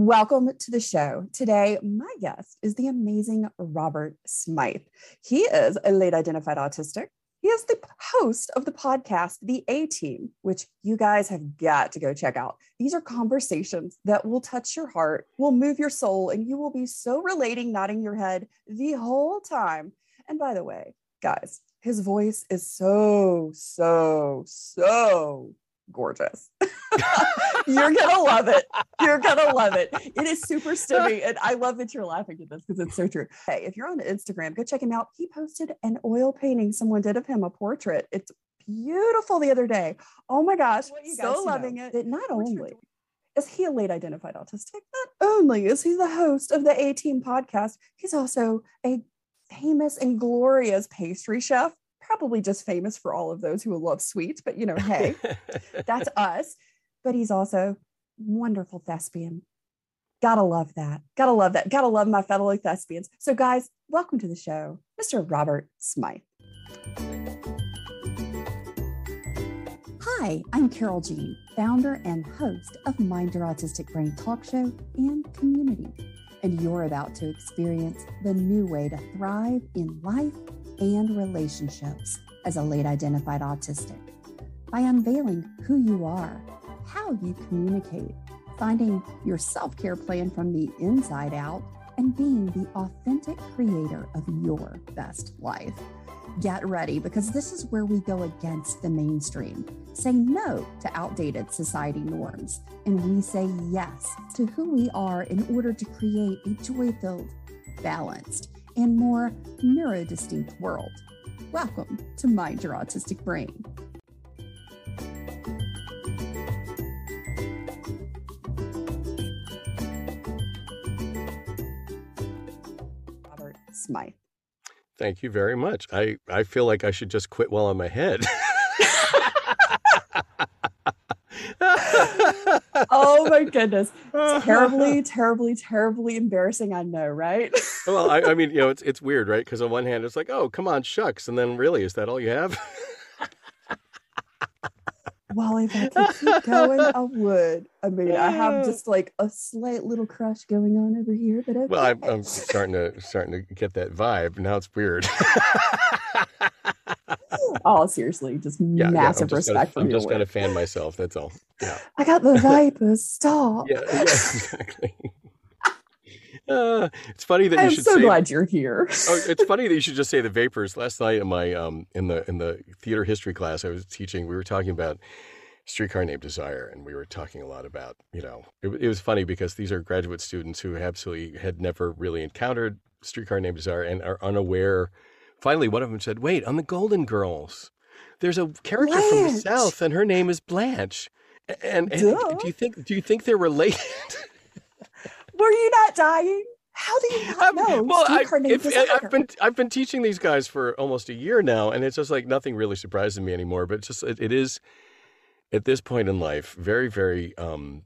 Welcome to the show. Today, my guest is the amazing Robert Smythe. He is a late identified autistic. He is the host of the podcast, The A Team, which you guys have got to go check out. These are conversations that will touch your heart, will move your soul, and you will be so relating, nodding your head the whole time. And by the way, guys, his voice is so, so, so gorgeous. you're gonna love it. You're gonna love it. It is super stimmy, and I love that you're laughing at this because it's so true. Hey, if you're on Instagram, go check him out. He posted an oil painting someone did of him, a portrait. It's beautiful the other day. Oh my gosh, so loving know. it. That not only is he a late identified autistic, not only is he the host of the A Team podcast, he's also a famous and glorious pastry chef probably just famous for all of those who love sweets, but you know, hey, that's us. But he's also wonderful thespian. Gotta love that. Gotta love that. Gotta love my fellow thespians. So, guys, welcome to the show, Mr. Robert Smythe. Hi, I'm Carol Jean, founder and host of Mind Your Autistic Brain Talk Show and Community. And you're about to experience the new way to thrive in life and relationships as a late identified autistic by unveiling who you are, how you communicate, finding your self care plan from the inside out, and being the authentic creator of your best life. Get ready because this is where we go against the mainstream, say no to outdated society norms, and we say yes to who we are in order to create a joy filled, balanced, and more neurodistinct world. Welcome to Mind Your Autistic Brain. Robert Smythe. Thank you very much. I, I feel like I should just quit while I'm ahead. oh my goodness. Terribly, terribly, terribly embarrassing. I know, right? well, I, I, mean, you know, it's it's weird, right? Because on one hand, it's like, oh, come on, shucks. And then really, is that all you have? well, if I could keep going, I would. I mean, I have just like a slight little crush going on over here, but okay. Well, I'm, I'm starting to starting to get that vibe. Now it's weird oh, seriously, just yeah, massive yeah, respect for I'm just going to fan myself. That's all. Yeah. I got the vipers. Stop. yeah, yeah, exactly. Uh, it's funny that I'm you should. so say, glad you're here. oh, it's funny that you should just say the vapors. Last night in my um in the in the theater history class I was teaching, we were talking about streetcar named Desire, and we were talking a lot about you know it, it was funny because these are graduate students who absolutely had never really encountered streetcar named Desire and are unaware Finally, one of them said, Wait, on the Golden Girls, there's a character Blanche. from the South, and her name is Blanche. And, and do you think do you think they're related? Were you not dying? How do you not know? well, I, have been I've been teaching these guys for almost a year now, and it's just like nothing really surprises me anymore. But it's just it, it is at this point in life very very um,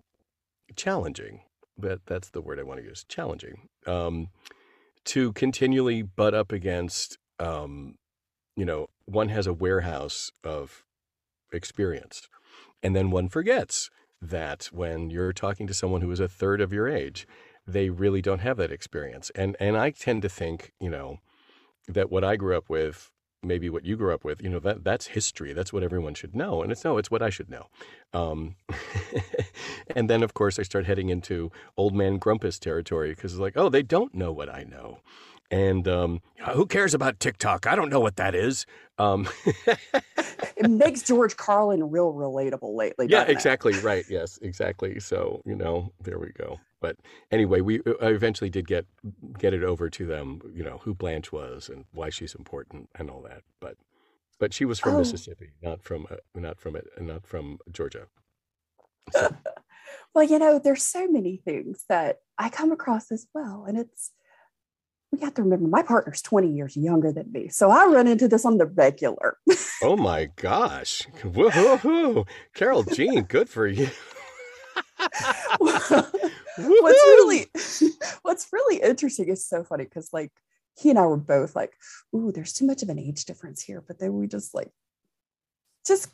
challenging. That that's the word I want to use. Challenging um, to continually butt up against um, you know, one has a warehouse of experience. And then one forgets that when you're talking to someone who is a third of your age, they really don't have that experience. And and I tend to think, you know, that what I grew up with, maybe what you grew up with, you know, that that's history. That's what everyone should know. And it's no, it's what I should know. Um, and then of course I start heading into old man grumpus territory because it's like, oh, they don't know what I know. And um, who cares about TikTok? I don't know what that is. Um, it makes George Carlin real relatable lately. Yeah, exactly. It? Right. Yes, exactly. So you know, there we go. But anyway, we uh, I eventually did get get it over to them. You know who Blanche was and why she's important and all that. But but she was from oh. Mississippi, not from uh, not from it, not from Georgia. So. well, you know, there's so many things that I come across as well, and it's we have to remember my partner's 20 years younger than me. So I run into this on the regular. oh my gosh. Woohoo. Carol Jean, good for you. what's really what's really interesting is so funny because like he and I were both like, ooh, there's too much of an age difference here. But then we just like just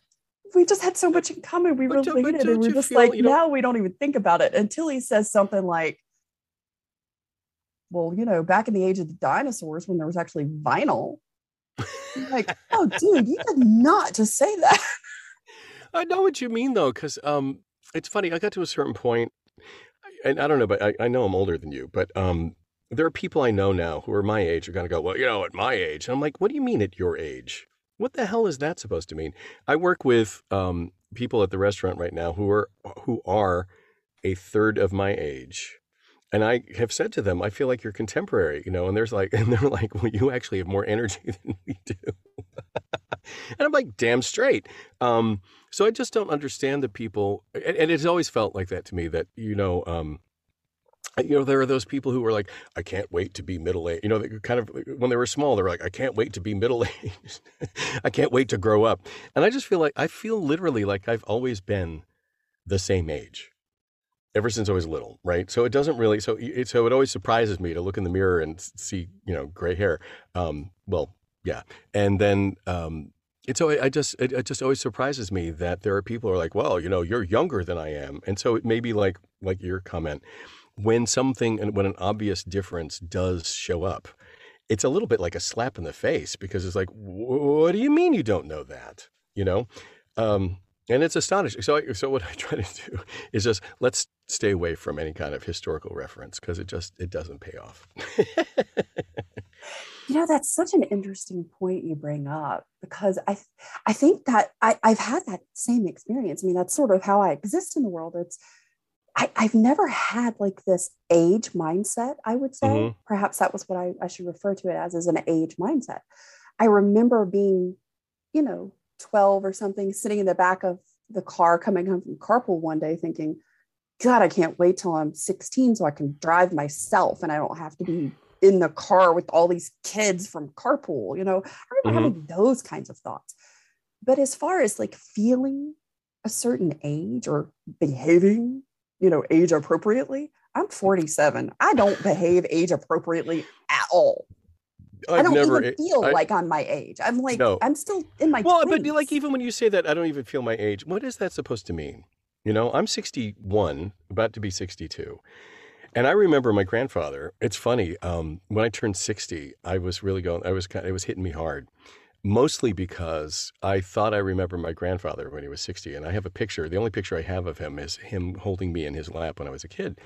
we just had so much in common. We But don't- but related, and we're just feel, like you know- now we don't even think about it until he says something like, "Well, you know, back in the age of the dinosaurs, when there was actually vinyl." Like, oh, dude, you did not just say that. I know what you mean though, because um, it's funny. I got to a certain point, and I don't know, but I, I know I'm older than you, but um, there are people I know now who are my age are going to go, well, you know, at my age. And I'm like, what do you mean at your age? What the hell is that supposed to mean? I work with um, people at the restaurant right now who are who are a third of my age. And I have said to them, I feel like you're contemporary, you know, and there's like, and they're like, well, you actually have more energy than we do. and I'm like, damn straight. Um, so I just don't understand the people, and, and it's always felt like that to me that you know, um, you know, there are those people who are like, I can't wait to be middle aged. You know, they kind of when they were small, they were like, I can't wait to be middle aged. I can't wait to grow up. And I just feel like I feel literally like I've always been the same age ever since I was little, right? So it doesn't really. So it, so it always surprises me to look in the mirror and see, you know, gray hair. Um, well, yeah, and then. Um, it's so I just it, it just always surprises me that there are people who are like, well, you know, you're younger than I am, and so it may be like like your comment when something and when an obvious difference does show up, it's a little bit like a slap in the face because it's like, what do you mean you don't know that? You know, um, and it's astonishing. So I, so what I try to do is just let's stay away from any kind of historical reference because it just it doesn't pay off. You know, that's such an interesting point you bring up because I, I think that I, I've had that same experience. I mean, that's sort of how I exist in the world. It's, I, I've never had like this age mindset. I would say Mhm. perhaps that was what I, I should refer to it as, as an age mindset. I remember being, you know, twelve or something, sitting in the back of the car coming home from carpool one day, thinking, God, I can't wait till I'm 16 so I can drive myself and I don't have to be in the car with all these kids from carpool. You know, I remember mm-hmm. having those kinds of thoughts. But as far as like feeling a certain age or behaving, you know, age appropriately, I'm 47. I don't behave age appropriately at all. I I've don't never. even feel I- like I'm my age. I'm like, No. I'm still in my well, 20s. but like even when you say that, I don't even feel my age. What is that supposed to mean? You know, I'm 61, about to be 62. And I remember my grandfather. It's funny. Um, when I turned 60, I was really going, I was kind it was hitting me hard. Mostly because I thought I remember my grandfather when he was 60. And I have a picture. The only picture I have of him is him holding me in his lap when I was a kid.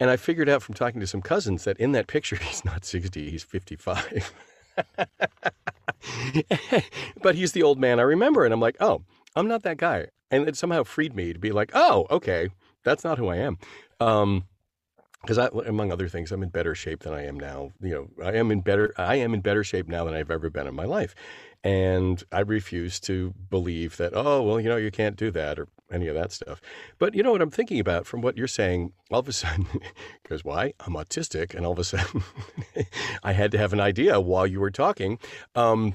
And I figured out from talking to some cousins that in that picture, he's not 60, he's 55. but he's the old man I remember. And I'm like, oh, I'm not that guy. And it somehow freed me to be like, oh, okay, that's not who I am. Um, because I, among other things, I'm in better shape than I am now. You know, I am in better, I am in better shape now than I've ever been in my life, and I refuse to believe that. Oh, well, you know, you can't do that or any of that stuff. But you know what I'm thinking about from what you're saying. All of a sudden, because why? I'm autistic, and all of a sudden, I had to have an idea while you were talking. Um,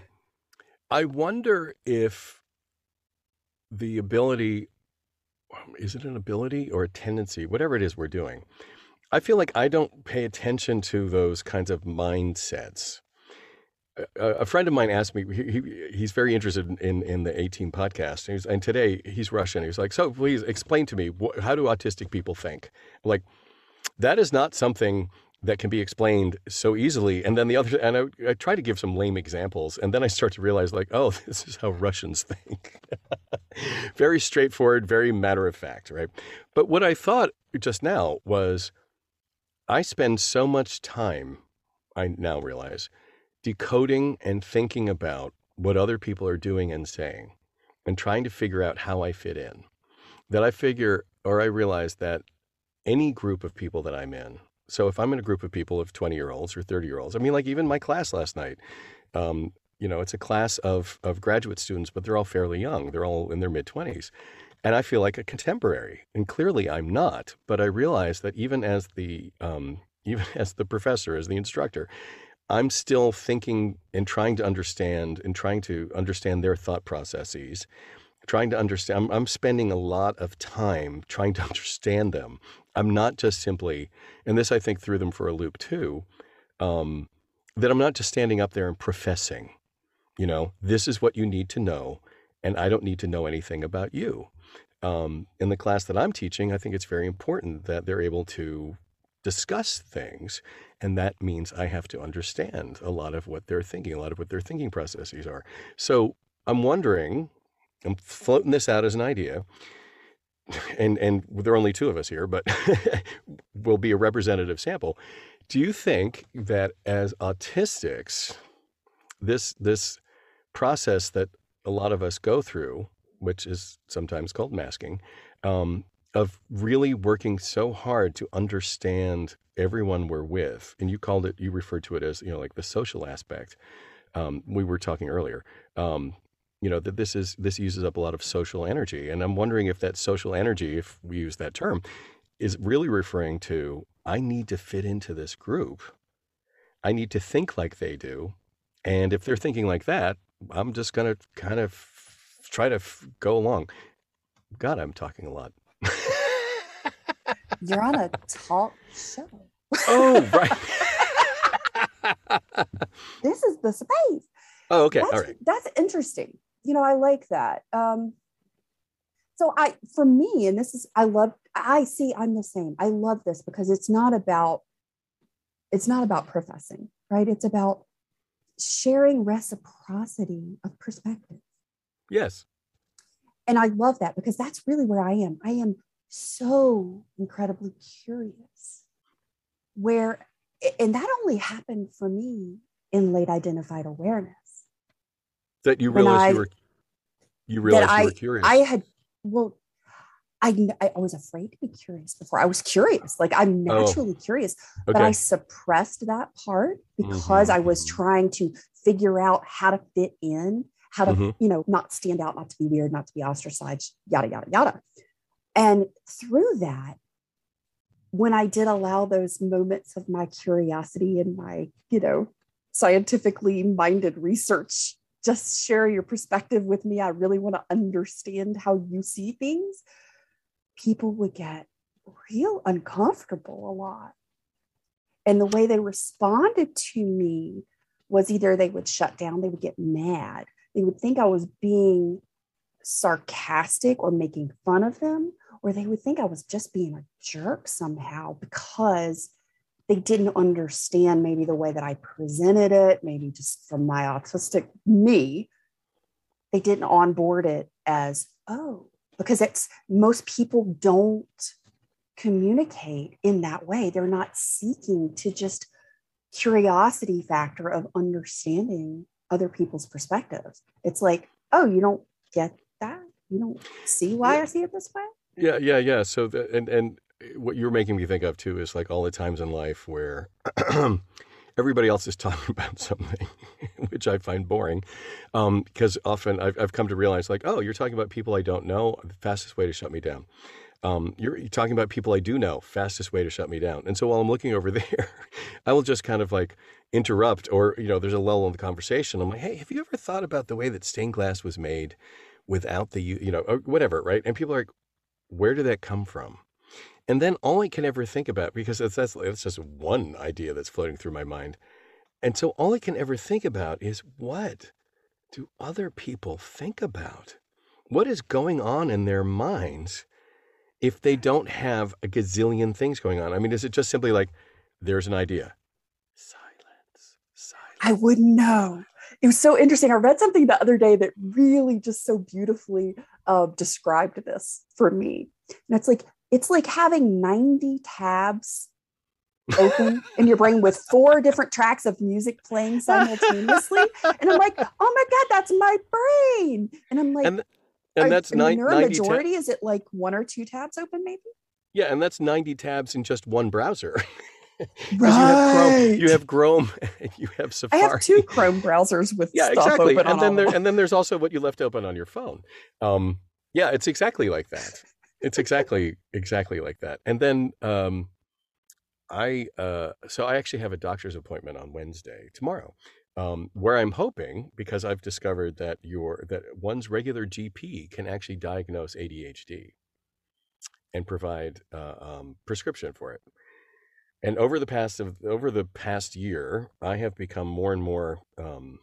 I wonder if the ability is it an ability or a tendency, whatever it is we're doing. I feel like I don't pay attention to those kinds of mindsets. A, friend of mine asked me, he, he, he's very interested in, in, the A Team podcast. And, and today he's Russian. He's like, so please explain to me, wh- how do autistic people think? I'm like, that is not something that can be explained so easily. And then the other, and I, I try to give some lame examples. And then I start to realize, like, oh, this is how Russians think. very straightforward, very matter of fact, right? But what I thought just now was I spend so much time, I now realize, decoding and thinking about what other people are doing and saying and trying to figure out how I fit in. That I figure, or I realize that any group of people that I'm in, so if I'm in a group of people of 20 year olds or 30 year olds, I mean, like even my class last night, um, you know, it's a class of, of graduate students, but they're all fairly young. They're all in their mid 20s. And I feel like a contemporary. And clearly I'm not. But I realize that even as the, um, even as the professor, as the instructor, I'm still thinking and trying to understand and trying to understand their thought processes, trying to understand. I'm, I'm spending a lot of time trying to understand them. I'm not just simply, and this I think threw them for a loop too, um, that I'm not just standing up there and professing, you know, this is what you need to know. and I don't need to know anything about you. Um, in the class that I'm teaching, I think it's very important that they're able to discuss things. And that means I have to understand a lot of what they're thinking, a lot of what their thinking processes are. So I'm wondering, I'm floating this out as an idea. And and there are only two of us here, but will be a representative sample. Do you think that as autistics, this this process that a lot of us go through, which is sometimes called masking, um, of really working so hard to understand everyone we're with and you called it you referred to it as you know like the social aspect um, we were talking earlier um, you know that this is this uses up a lot of social energy and i'm wondering if that social energy if we use that term is really referring to i need to fit into this group. I need to think like they do and if they're thinking like that i'm just going to kind of try to f- go along. God i'm talking a lot You're on a talk show. Oh, right. this is the space. Oh, okay. That's, All right. That's interesting. You know, I like that. Um, so I, for me, and this is, I love, I see, I'm the same. I love this because it's not about, it's not about professing, right? It's about sharing reciprocity of perspective. Yes. And I love that because that's really where I am. I am so incredibly curious where and that only happened for me in late identified awareness that you realized I, you were you realized you I, were curious i had well I, I was afraid to be curious before i was curious like i'm oh. naturally oh, curious okay. but i suppressed that part because mm-hmm. i was mm-hmm. trying to figure out how to fit in how to mm-hmm. you know not stand out not to be weird not to be ostracized yada yada yada and through that, when I did allow those moments of my curiosity and my, you know, scientifically minded research, just share your perspective with me. I really want to understand how you see things. People would get real uncomfortable a lot. And the way they responded to me was either they would shut down, they would get mad, they would think I was being sarcastic or making fun of them, or they would think I was just being a jerk somehow because they didn't understand maybe the way that I presented it, maybe just from my autistic me. They didn't onboard it as, oh, because it's most people don't communicate in that way. They're not seeking to just curiosity factor of understanding other people's perspectives. It's like, oh, you don't get that? You don't see why I see it this way? Yeah, yeah, yeah. So the, and and what you're making me think of too is like all the times in life where everybody else is talking about something, which I find boring, um, because often I've I've come to realize like, oh, you're talking about people I don't know. The fastest way to shut me down. Um, you're, you're talking about people I do know. Fastest way to shut me down. And so while I'm looking over there, I will just kind of like interrupt, or you know, there's a lull in the conversation. I'm like, hey, have you ever thought about the way that stained glass was made? without the you know whatever right and people are like where did that come from? And then all I can ever think about, because that's, that's, that's just one idea that's floating through my mind. And so all I can ever think about is what do other people think about? What is going on in their minds if they don't have a gazillion things going on? I mean, is it just simply like, there's an idea? I wouldn't know. It was so interesting. I read something the other day that really just so beautifully uh, described this for me. And it's like it's like having 90 tabs open in your brain with four different tracks of music playing simultaneously. And I'm like, oh my God, that's my brain. And I'm like, and, and that's are, 90, majority. Tab- is it like one or two tabs open, maybe? Yeah, and that's 90 tabs in just one browser. right. You have Chrome, you have Chrome, and you have Safari. I have two Chrome browsers with yeah, exactly. and then there, and then there's also what you left open on your phone. Um, yeah, it's exactly like that. It's exactly exactly like that. And then um, I uh, so I actually have a doctor's appointment on Wednesday tomorrow, um, where I'm hoping because I've discovered that your that one's regular GP can actually diagnose ADHD and provide uh, um, prescription for it. And over the past of over the past year, I have become more and more um,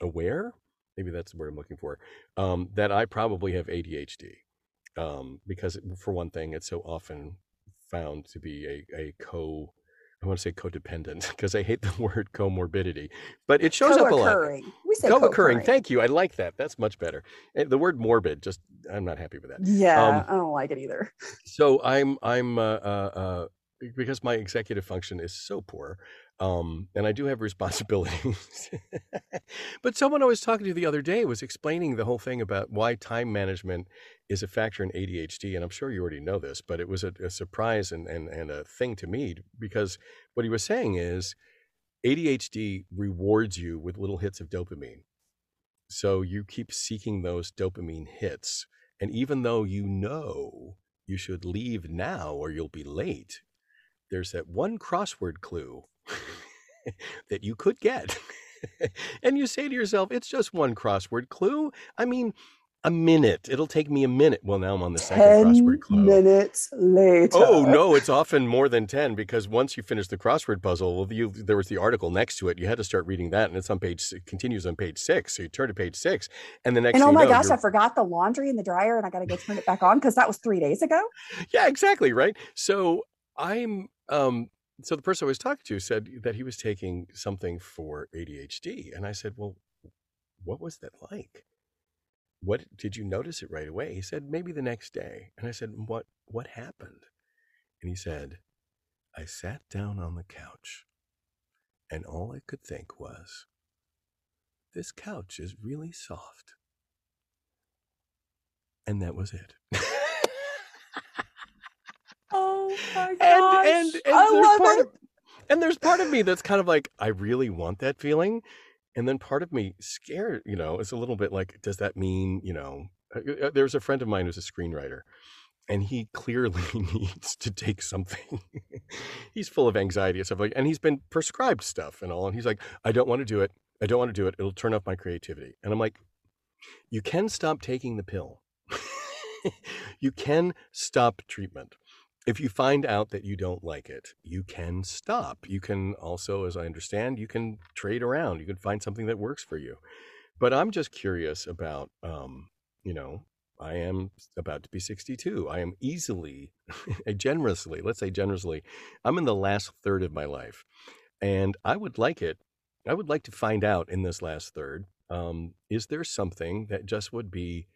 aware maybe that's the word I'm looking for, um, that I probably have ADHD. Um, because for one thing, it's so often found to be a, a co I want to say codependent because I hate the word comorbidity, but it shows up a lot. We say co-occurring. Thank you. I like that. That's much better. Eh, the word morbid, just I'm not happy with that. Yeah, um, I don't like it either. So I'm I'm uh, uh, uh, because my executive function is so poor, um, and I do have responsibilities. but someone I was talking to the other day was explaining the whole thing about why time management is a factor in ADHD. And I'm sure you already know this, but it was a, a surprise and, and, and a thing to me because what he was saying is ADHD rewards you with little hits of dopamine. So you keep seeking those dopamine hits. And even though you know you should leave now or you'll be late, there's that one crossword clue that you could get. and you say to yourself, it's just one crossword clue. I mean, a minute. It'll take me a minute. Well, now I'm on the second crossword clue. minutes oh, later. Oh no, it's often more than ten because once you finish the crossword puzzle, well, you, there was the article next to it. You had to start reading that, and it's on page. It continues on page six. So you turn to page six, and the next. And oh my know, gosh, I forgot the laundry in the dryer, and I got to go turn it back on because that was three days ago. Yeah, exactly right. So I'm um so the person I was talking to said that he was taking something for ADHD. And I said, Well, what was that like? What did you notice it right away? He said, Maybe the next day. And I said, What what happened? And he said, I sat down on the couch and all I could think was, This couch is really soft. And that was it. Oh my gosh. And, and, and I there's love part it. Of, and there's part of me that's kind of like, I really want that feeling. And then part of me scared, you know, is a little bit like, does that mean, you know, uh, uh, there's a friend of mine who's a screenwriter and he clearly needs to take something. he's full of anxiety and stuff like, and he's been prescribed stuff and all. And he's like, I don't want to do it. I don't want to do it. It'll turn off my creativity. And I'm like, you can stop taking the pill. you can stop treatment if you find out that you don't like it, you can stop. You can also, as I understand, you can trade around. You can find something that works for you. But I'm just curious about, um, you know, I am about to be 62. I am easily, generously, let's say generously, I'm in the last third of my life. And I would like it, I would like to find out in this last third um, is there something that just would be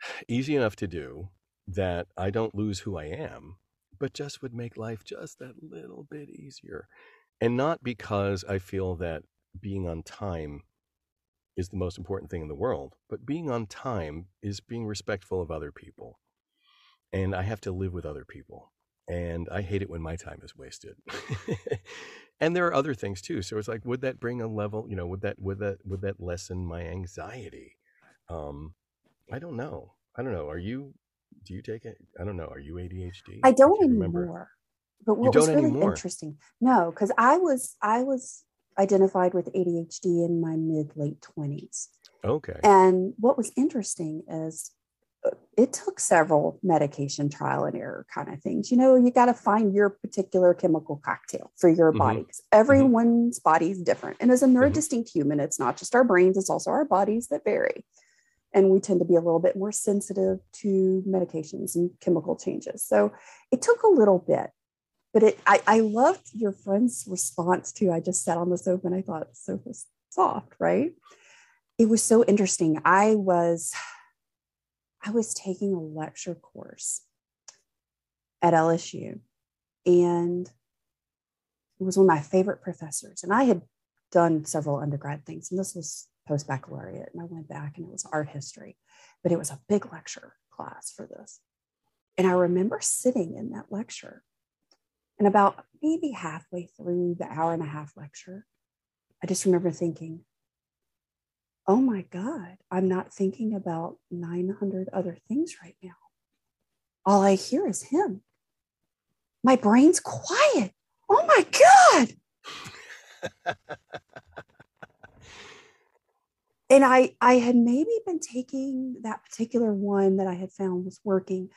easy enough to do that I don't lose who I am, but just would make life just that little bit easier. And not because I feel that being on time is the most important thing in the world, but being on time is being respectful of other people. And I have to live with other people. And I hate it when my time is wasted. and there are other things too. So it's like, would that bring a level, you know, would that would that would that lessen my anxiety? Um, I don't know. I don't know. Are you do you take it? I don't know. Are you ADHD? I don't do anymore. But what was really anymore? interesting, no, because I was I was identified with ADHD in my mid late twenties. Okay. And what was interesting is uh, it took several medication trial and error kind of things. You know, you got to find your particular chemical cocktail for your Mhm. body because Mm-hmm. everyone's body is different. And as a Mhm. neurodistinct human, it's not just our brains, it's also our bodies that vary. And we tend to be a little bit more sensitive to medications and chemical changes. So it took a little bit, but it I, I loved your friend's response to I just sat on the sofa and I thought sofa's soft, right? It was so interesting. I was I was taking a lecture course at LSU and it was one of my favorite professors. And I had done several undergrad things, and this was post baccalaureate. And I went back and it was art history, but it was a big lecture class for this. And I remember sitting in that lecture, and about maybe halfway through the hour and a half lecture, I just remember thinking, oh my God, I'm not thinking about 900 other things right now. All I hear is him. My brain's quiet. Oh my God. and I, I had maybe been taking that particular one that I had found was working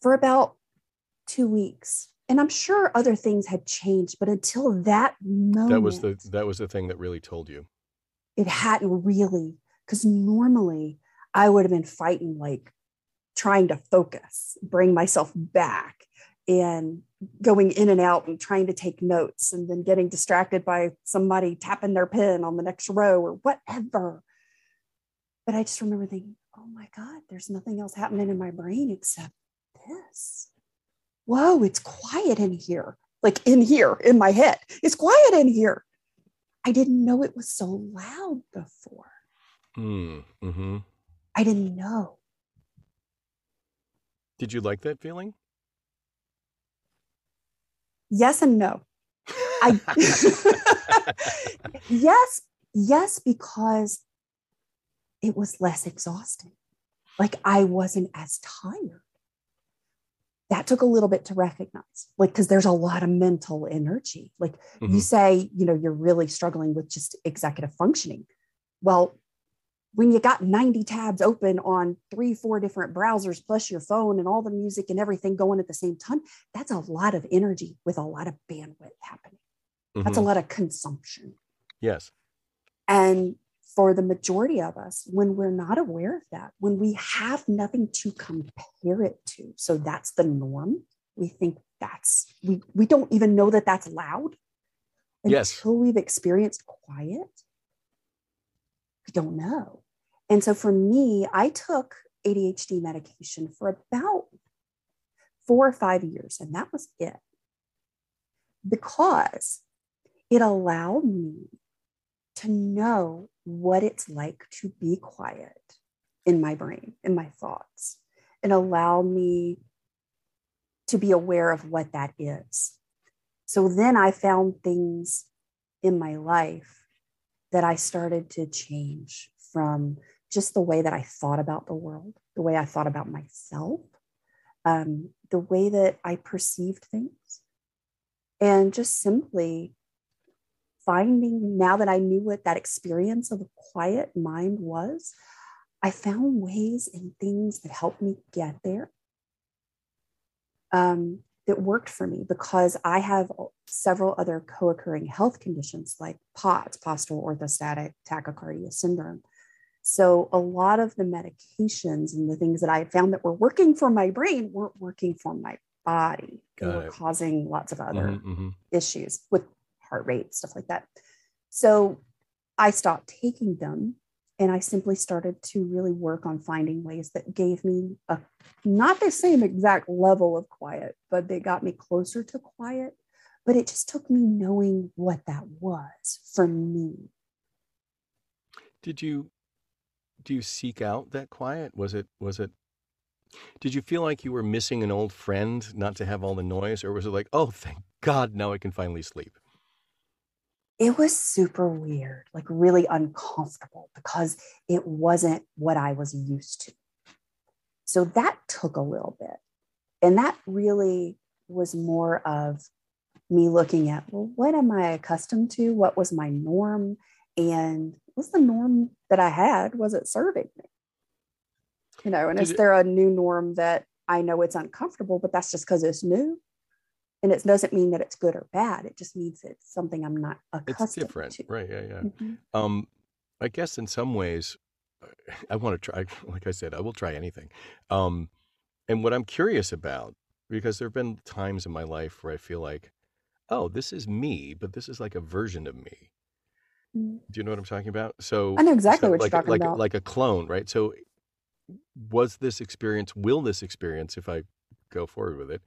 for about two weeks. And I'm sure other things had changed, but until that moment, That was the that was the thing that really told you. it hadn't really Because normally I would have been fighting, like trying to focus, bring myself back, and going in and out and trying to take notes and then getting distracted by somebody tapping their pen on the next row or whatever. But I just remember thinking, oh my God, there's nothing else happening in my brain except this. Whoa, it's quiet in here. Like in here, in my head. It's quiet in here. I didn't know it was so loud before. Mm, hmm I didn't know. Did you like that feeling? Yes and no. I yes, yes, because it was less exhausting. Like I wasn't as tired. That took a little bit to recognize, like, because there's a lot of mental energy. Like Mhm. you say, you know, you're really struggling with just executive functioning. Well, when you got 90 tabs open on three, four different browsers, plus your phone and all the music and everything going at the same time, that's a lot of energy with a lot of bandwidth happening. That's a Mhm. lot of consumption. Yes. And for the majority of us, when we're not aware of that, when we have nothing to compare it to, so that's the norm, we think that's, we, we don't even know that that's loud Yes. until we've experienced quiet. Don't know. And so for me, I took ADHD medication for about four or five years, and that was it. Because it allowed me to know what it's like to be quiet in my brain, in my thoughts. and allow me to be aware of what that is. So then I found things in my life that I started to change from just the way that I thought about the world, the way I thought about myself, um, the way that I perceived things, and just simply finding now that I knew what that experience of a quiet mind was, I found ways and things that helped me get there. Um, that worked for me because I have several other co occurring health conditions like POTS, postural orthostatic tachycardia syndrome. So, a lot of the medications and the things that I had found that were working for my brain weren't working for my body. They were it. causing lots of other Mhm, mhm. issues with heart rate, stuff like that. So I stopped taking them and I simply started to really work on finding ways that gave me a not the same exact level of quiet, but they got me closer to quiet. But it just took me knowing what that was for me. Did you do you seek out that quiet? Was it was it did you feel like you were missing an old friend not to have all the noise or was it like, "Oh, thank God, now I can finally sleep." It was super weird, like really uncomfortable because it wasn't what I was used to. So that took a little bit. And that really was more of me looking at, well, what am I accustomed to? What was my norm? And was the norm that I had, was it serving me? You know, and Did is there a new norm that I know it's uncomfortable, but that's just because it's new? And it doesn't mean that it's good or bad. It just means it's something I'm not accustomed It's different. to. Right, yeah, yeah. Mhm. Um, I guess in some ways, I want to try. Like I said, I will try anything. Um, and what I'm curious about, because there have been times in my life where I feel like, oh, this is me, but this is like a version of me. Mm. Do you know what I'm talking about? So I know exactly so what like you're talking like about. like a clone, right? So was this experience? Will this experience, if I go forward with it,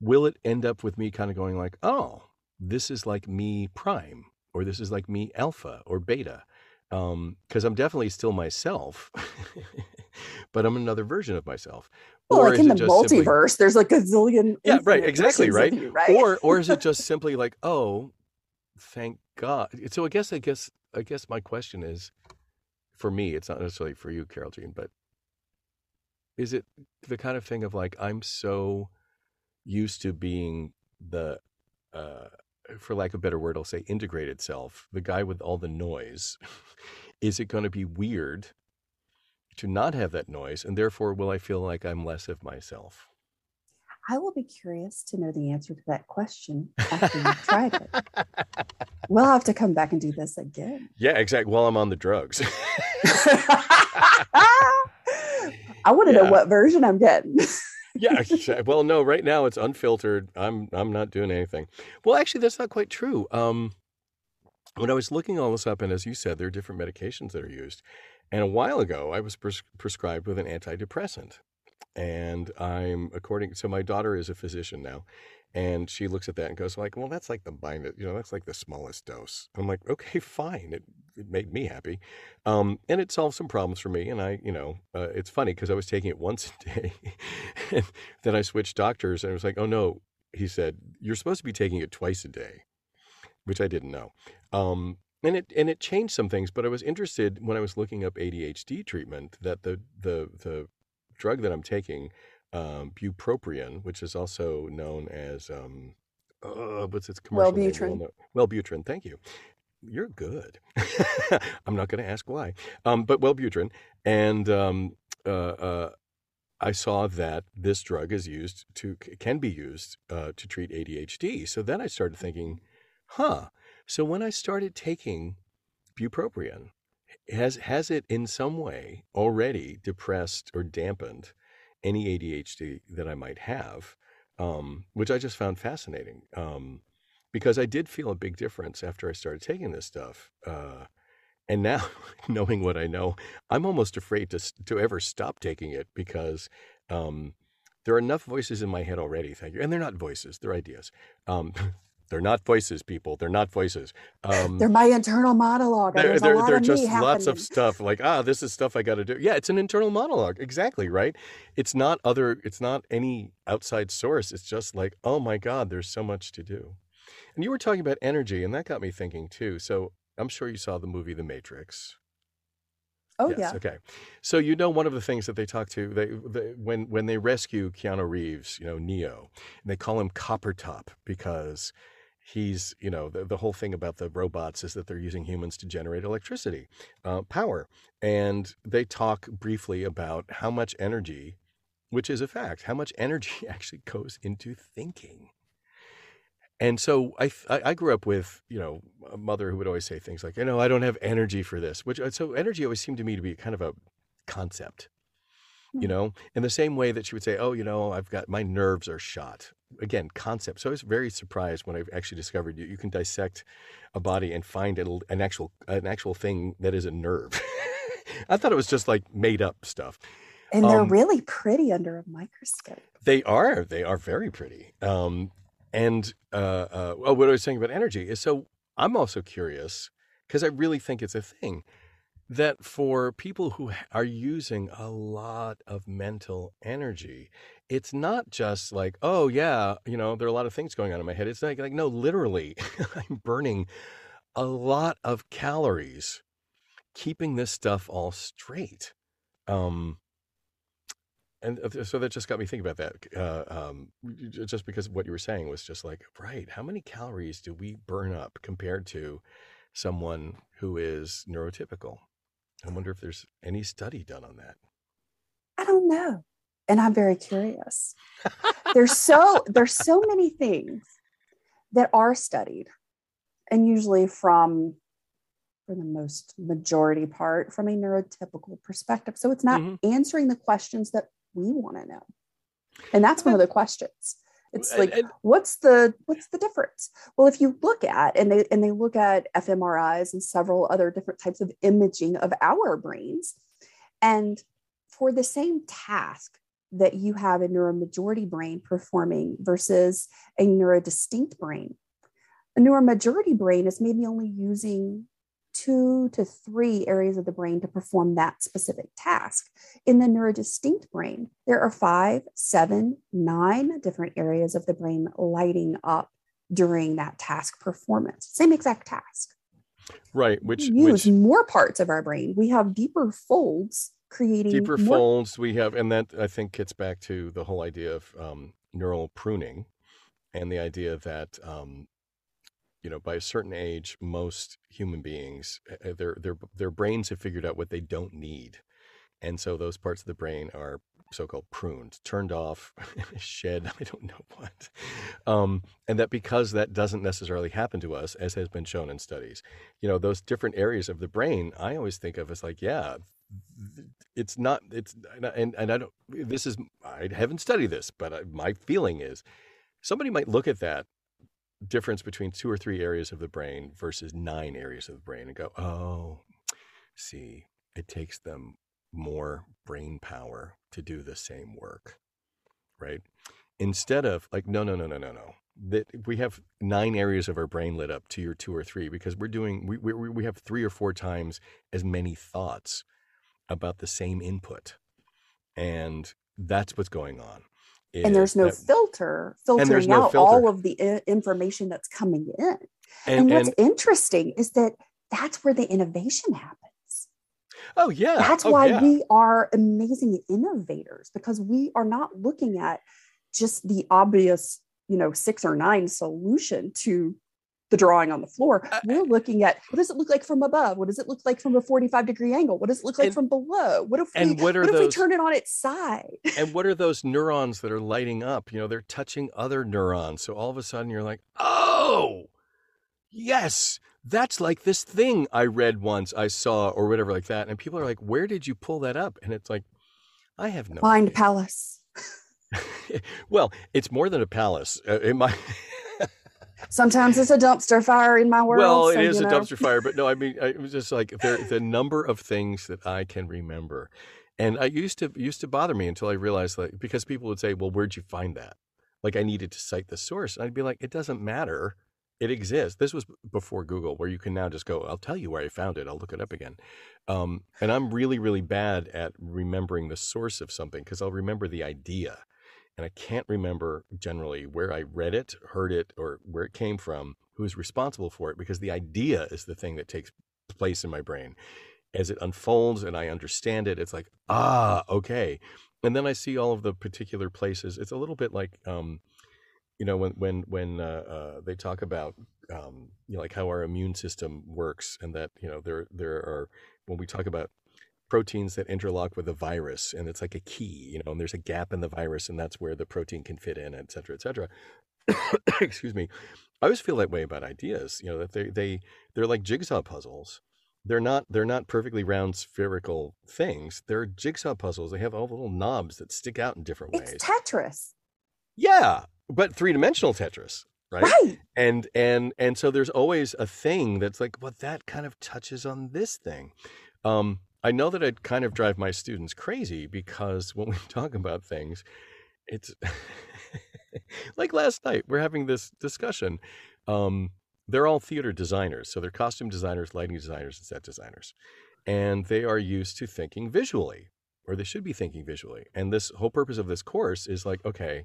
will it end up with me kind of going like, oh, this is like me prime, or this is like me alpha or beta? Um, because I'm definitely still myself, but I'm another version of myself. Well, Or like in the just simply- multiverse, there's like a zillion. Yeah, right, exactly, right? you, right? or or is it just simply like, oh, thank God? So I guess I guess I guess my question is, for me, it's not necessarily for you, Carol Jean, but is it the kind of thing of like I'm so used to being the uh for lack of a better word, I'll say integrated self, the guy with all the noise. is it going to be weird to not have that noise, and therefore will I feel like I'm less of myself? I will be curious to know the answer to that question after you've tried it. we'll have to come back and do this again. Yeah, exactly. While I'm on the drugs. I want to yeah. know what version I'm getting. Yeah, well, no, right now it's unfiltered. I'm I'm not doing anything. Well, actually, that's not quite true. Um, when I was looking all this up, and as you said, there are different medications that are used. And a while ago, I was pres- prescribed with an antidepressant, and I'm according. So my daughter is a physician now, and she looks at that and goes like, "Well, that's like the bind, you know, that's like the smallest dose." I'm like, "Okay, fine." It, it made me happy, um, and it solved some problems for me. And I, you know, uh, it's funny because I was taking it once a day, and then I switched doctors, and it was like, "Oh no," he said, "You're supposed to be taking it twice a day," which I didn't know. Um, and it and it changed some things, but I was interested when I was looking up ADHD treatment that the the the drug that I'm taking um, bupropion, which is also known as um, uh, what's its commercial Wellbutrin. name? Wellbutrin. Wellbutrin. Thank you. You're good. I'm not going to ask why, um, but Wellbutrin, and um, uh, uh, I saw that this drug is used to can be used uh, to treat ADHD. So then I started thinking, huh. So when I started taking bupropion, has has it in some way already depressed or dampened any ADHD that I might have, um, which I just found fascinating um, because I did feel a big difference after I started taking this stuff. Uh, and now, knowing what I know, I'm almost afraid to to ever stop taking it because um, there are enough voices in my head already. Thank you, and they're not voices; they're ideas. Um, they're not voices, people. They're not voices. Um, they're my internal monologue. They're, they're, they're just lots of stuff like, ah, this is stuff I got to do. Yeah, it's an internal monologue. Exactly, right? It's not other, it's not any outside source. It's just like, oh my God, there's so much to do. And you were talking about energy, and that got me thinking too. So I'm sure you saw the movie The Matrix. Oh yes, yeah. Okay. So you know one of the things that they talk to they, they when when they rescue Keanu Reeves, you know Neo, and they call him Copper Top because he's you know the, the whole thing about the robots is that they're using humans to generate electricity uh, power. And they talk briefly about how much energy which is a fact how much energy actually goes into thinking. And so I, I grew up with you know a mother who would always say things like you know I don't have energy for this which uh, so energy always seemed to me to be kind of a concept you hmm. know? In the same way that she would say oh you know i've got my nerves are shot again concept. So i was very surprised when i actually discovered you, you can dissect a body and find an actual an actual thing that is a nerve. I thought it was just like made up stuff. And they're um, really pretty under a microscope. They are. They are very pretty. Um, and uh, uh, what i was saying about energy is so i'm also curious because i really think it's a thing that for people who are using a lot of mental energy, it's not just like, oh yeah, you know, there are a lot of things going on in my head. It's like, like no, literally, I'm burning a lot of calories keeping this stuff all straight. Um, and uh, so that just got me thinking about that. Uh, um, just because what you were saying was just like, right, how many calories do we burn up compared to someone who is neurotypical? I wonder if there's any study done on that. I don't know. And I'm very curious. there's so there's so many things that are studied and usually from for the most majority part from a neurotypical perspective. So it's not mm-hmm. answering the questions that we want to know. And that's one of the questions it's like what's the what's the difference well if you look at and they and they look at fMRIs and several other different types of imaging of our brains and for the same task that you have a neuromajority brain performing versus a neurodistinct brain a neuromajority brain is maybe only using two to three areas of the brain to perform that specific task. In the neurodistinct brain, there are five, seven, nine different areas of the brain lighting up during that task performance. Same exact task. Right. Which we use which, more parts of our brain. We have deeper folds creating deeper more... folds. We have, and that I think gets back to the whole idea of um, neural pruning and the idea that um, you know, by a certain age, most human beings, eh, eh, their their their brains have figured out what they don't need, and so those parts of the brain are so-called pruned, turned off, shed. I don't know what, um, and that because that doesn't necessarily happen to us, as has been shown in studies, you know, those different areas of the brain, I always think of as like, yeah, it's not. It's and and I don't. This is I haven't studied this, but I, my feeling is somebody might look at that difference between two or three areas of the brain versus nine areas of the brain and go, oh, see, it takes them more brain power to do the same work, right? Instead of like, no, no, no, no, no, no. That we have nine areas of our brain lit up to your two or three because we're doing we we we have three or four times as many thoughts about the same input, and that's what's going on. And there's no that, filter filtering no out filter. all of the I- information that's coming in. And, and what's and, interesting is that that's where the innovation happens Oh, yeah. That's oh, why yeah. we are amazing innovators because we are not looking at just the obvious, you know, six or nine solution to the drawing on the floor. Uh, We're looking at what does it look like from above? What does it look like from a 45 degree angle? What does it look like and, from below? What if we, what, what those, if we turn it on its side? and what are those neurons that are lighting up? You know, they're touching other neurons. So all of a sudden you're like, oh, yes, that's like this thing I read once, I saw, or whatever like that. And people are like, where did you pull that up? And it's like, I have no mind idea. palace. well, it's more than a palace. Uh, in my Sometimes it's a dumpster fire in my world. Well, it so, is a know. dumpster fire, but no, I mean, it was just like there, the number of things that I can remember, and I used to used to bother me until I realized like because people would say, "Well, where'd you find that?" Like I needed to cite the source, and I'd be like, "It doesn't matter it exists. This was before Google, where you can now just go, I'll tell you where I found it. I'll look it up again. Um, and I'm really, really bad at remembering the source of something because I'll remember the idea. And I can't remember generally where I read it, heard it, or where it came from, who's responsible for it, because the idea is the thing that takes place in my brain. As it unfolds and I understand it, it's like, ah, okay. And then I see all of the particular places. It's a little bit like, um, you know when when when uh, uh, they talk about um, you know like how our immune system works and that you know there there are when we talk about proteins that interlock with a virus and it's like a key you know and there's a gap in the virus and that's where the protein can fit in et cetera et cetera. Excuse me. I always feel that way about ideas you know that they they they're like jigsaw puzzles. They're not they're not perfectly round spherical things. They're jigsaw puzzles. They have all the little knobs that stick out in different ways. It's tetris. Yeah but three dimensional Tetris, right? Right. And and and so there's always a thing that's like, well, that kind of touches on this thing. Um, I know that I'd kind of drive my students crazy because when we talk about things, it's like last night we're having this discussion. Um, they're all theater designers, so they're costume designers, lighting designers, and set designers, and they are used to thinking visually, or they should be thinking visually. And this whole purpose of this course is like, okay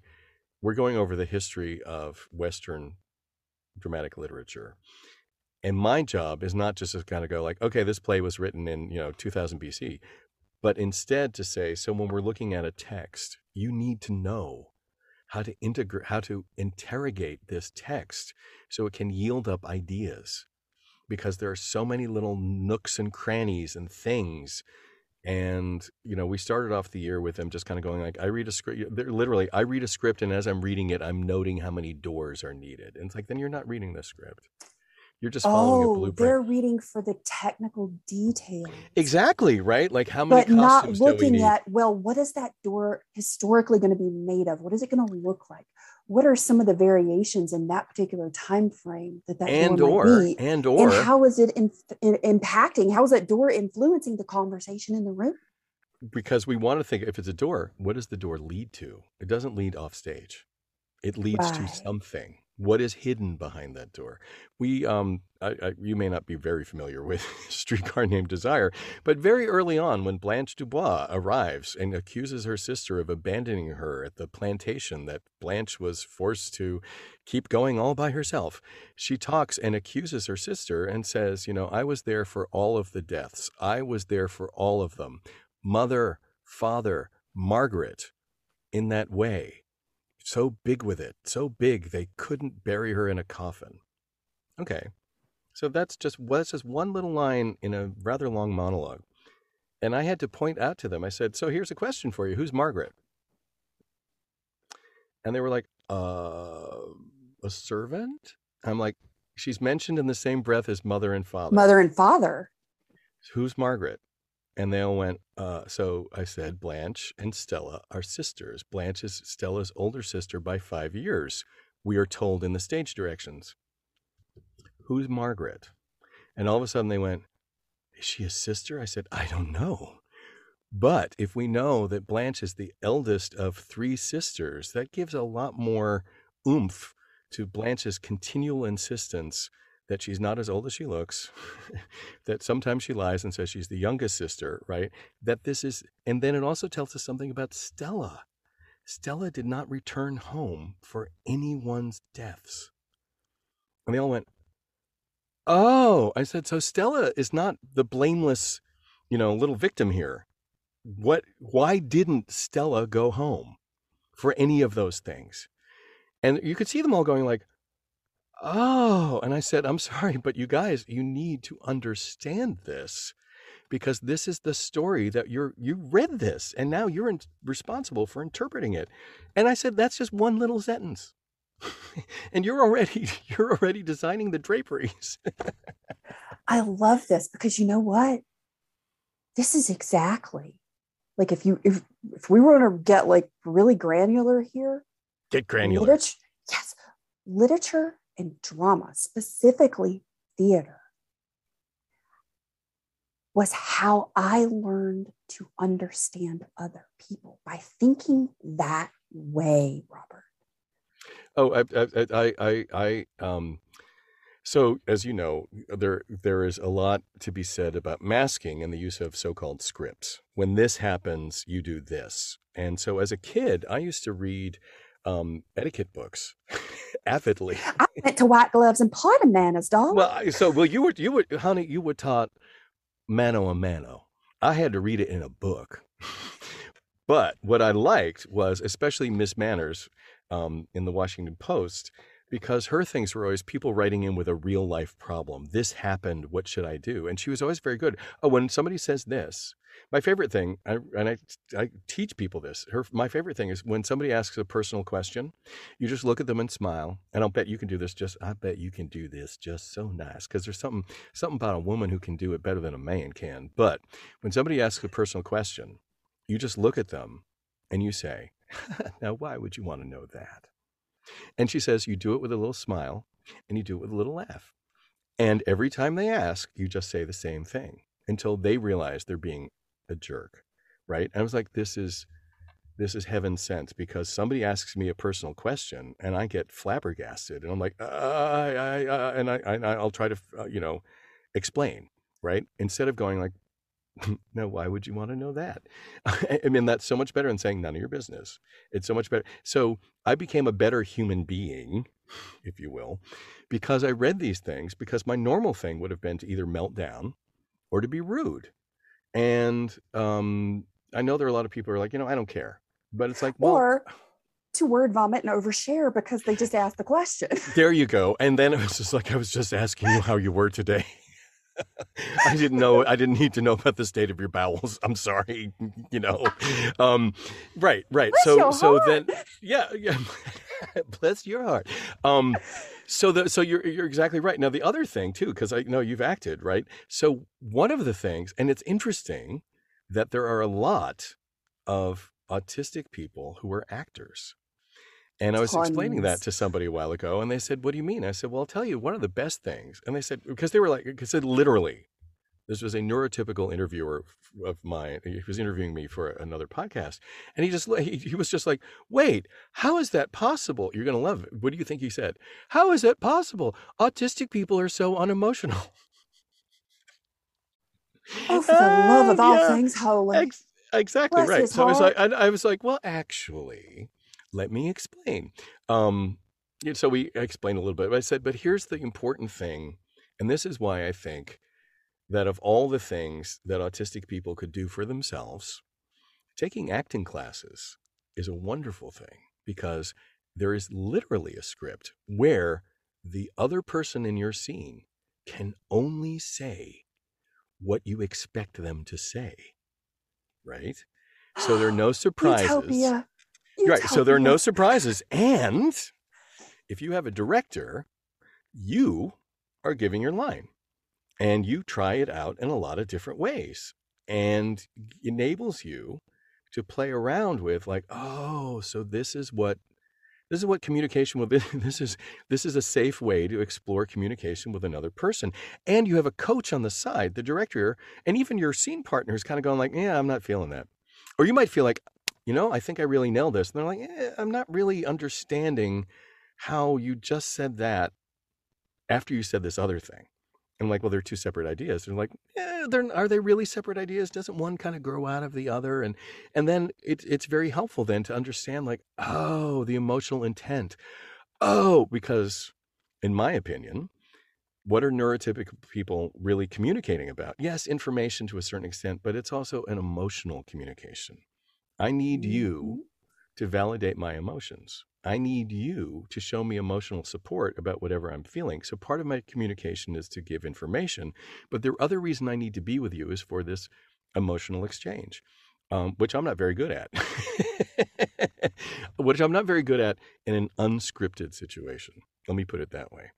we're going over the history of Western dramatic literature. And my job is not just to kind of go like, okay, this play was written in, you know, 2000 BC, but instead to say, so when we're looking at a text, you need to know how to integrate, how to interrogate this text so it can yield up ideas because there are so many little nooks and crannies and things and you know we started off the year with them just kind of going like i read a script literally i read a script and as i'm reading it i'm noting how many doors are needed and it's like then you're not reading the script. You're just following oh, a blueprint. they're reading for the technical details. Exactly right? Like how many but not looking at well what is that door historically going to be made of? What is it going to look like what are some of the variations in that particular time frame that that and door or be? and or and how is it in, in, impacting how is that door influencing the conversation in the room? Because we want to think if it's a door what does the door lead to? It doesn't lead off stage it leads right. to something what is hidden behind that door? We, um, I, I, you may not be very familiar with Streetcar Named Desire, but very early on, when Blanche Dubois arrives and accuses her sister of abandoning her at the plantation that Blanche was forced to keep going all by herself, she talks and accuses her sister and says, You know, I was there for all of the deaths, I was there for all of them. Mother, father, Margaret, in that way so big with it, so big they couldn't bury her in a coffin. Okay, so that's just that's just one little line in a rather long monologue. And I had to point out to them, I said, So here's a question for you Who's Margaret? And they were like, Uh, a servant? I'm like, She's mentioned in the same breath as mother and father. Mother and father. Who's Margaret? And they all went, uh, so I said, Blanche and Stella are sisters. Blanche is Stella's older sister by five years, we are told in the stage directions. Who's Margaret? And all of a sudden they went, Is she a sister? I said, I don't know. But if we know that Blanche is the eldest of three sisters, that gives a lot more oomph to Blanche's continual insistence that she's not as old as she looks, that sometimes she lies and says she's the youngest sister, right? That this is, and then it also tells us something about Stella. Stella did not return home for anyone's deaths. And they all went, Oh, I said, so Stella is not the blameless, you know, little victim here. What, why didn't Stella go home for any of those things? And you could see them all going like, Oh, and I said, I'm sorry, but you guys, you need to understand this because this is the story that you're you read this and now you're in, responsible for interpreting it. And I said, that's just one little sentence. and you're already you're already designing the draperies. I love this because you know what? This is exactly like if you if if we were to get like really granular here, get granular. Literature, yes, literature and drama, specifically theater, was how I learned to understand other people by thinking that way, Robert. Oh, I, I, I, I, um, so as you know, there there is a lot to be said about masking and the use of so-called scripts. When this happens, you do this. And so as a kid, I used to read um, etiquette books avidly. I went to white gloves and party manners, dog. Well, so well, you were you were honey, you were taught mano a mano. I had to read it in a book. but what I liked was, especially Miss Manners um, in the Washington Post, because her things were always people writing in with a real life problem. This happened. What should I do? And she was always very good. Oh, when somebody says this, my favorite thing, I, and I, I teach people this. Her, my favorite thing is when somebody asks a personal question, you just look at them and smile. And I'll bet you can do this. Just, I bet you can do this just so nice because there's something, something about a woman who can do it better than a man can. But when somebody asks a personal question, you just look at them and you say, "Now, why would you want to know that?" And she says, "You do it with a little smile, and you do it with a little laugh." And every time they ask, you just say the same thing until they realize they're being a jerk, right? I was like, this is this is heaven sent because somebody asks me a personal question and I get flabbergasted and I'm like, uh, I, I, uh, and I, I, will try to, uh, you know, explain, right? Instead of going like, no, why would you want to know that? I mean, that's so much better than saying none of your business. It's so much better. So I became a better human being, if you will, because I read these things because my normal thing would have been to either melt down or to be rude. And um, I know there are a lot of people who are like, you know, I don't care. But it's like, well, or to word vomit and overshare because they just asked the question. there you go. And then it was just like, I was just asking you how you were today. I didn't know. I didn't need to know about the state of your bowels. I'm sorry. You know, um, right, right. Bless so, so heart. then, yeah, yeah. Bless your heart. Um, so the so you're you're exactly right. Now the other thing too, because I know you've acted right. So one of the things, and it's interesting that there are a lot of autistic people who are actors. And I was Tons. explaining that to somebody a while ago, and they said, "What do you mean?" I said, "Well, I'll tell you one of the best things." And they said, because they were like, because literally, this was a neurotypical interviewer of mine. He was interviewing me for another podcast, and he just he, he was just like, "Wait, how is that possible?" You're gonna love it. What do you think he said? How is that possible? Autistic people are so unemotional. Oh, for the love of all things holy! Ex- exactly Bless right. So I was like, I, I was like, well, actually let me explain. Um, so we explained a little bit. But I said, but here's the important thing, and this is why I think that of all the things that autistic people could do for themselves, taking acting classes is a wonderful thing because there is literally a script where the other person in your scene can only say what you expect them to say. right? So there are no surprises. Utopia. Right. So there are no surprises. And if you have a director, you are giving your line and you try it out in a lot of different ways and enables you to play around with like, oh, so this is what this is what communication with this is this is a safe way to explore communication with another person and you have a coach on the side the director and even your scene partner is kind of going like yeah i'm not feeling that or you might feel like you know i think i really nailed this and they're like eh, i'm not really understanding how you just said that after you said this other thing I'm like, well, they're two separate ideas. Eh, they're like, yeah, they're, are they really separate ideas? Doesn't one kind of grow out of the other? And and then it, it's very helpful then to understand, like, oh, the emotional intent. Oh, because in my opinion, what are neurotypical people really communicating about? Yes, information to a certain extent, but it's also an emotional communication. I need you mm. to validate my emotions. I need you to show me emotional support about whatever I'm feeling. So part of my communication is to give information, but the other reason I need to be with you is for this emotional exchange, um, which I'm not very good at. which I'm not very good at in an unscripted situation. Let me put it that way.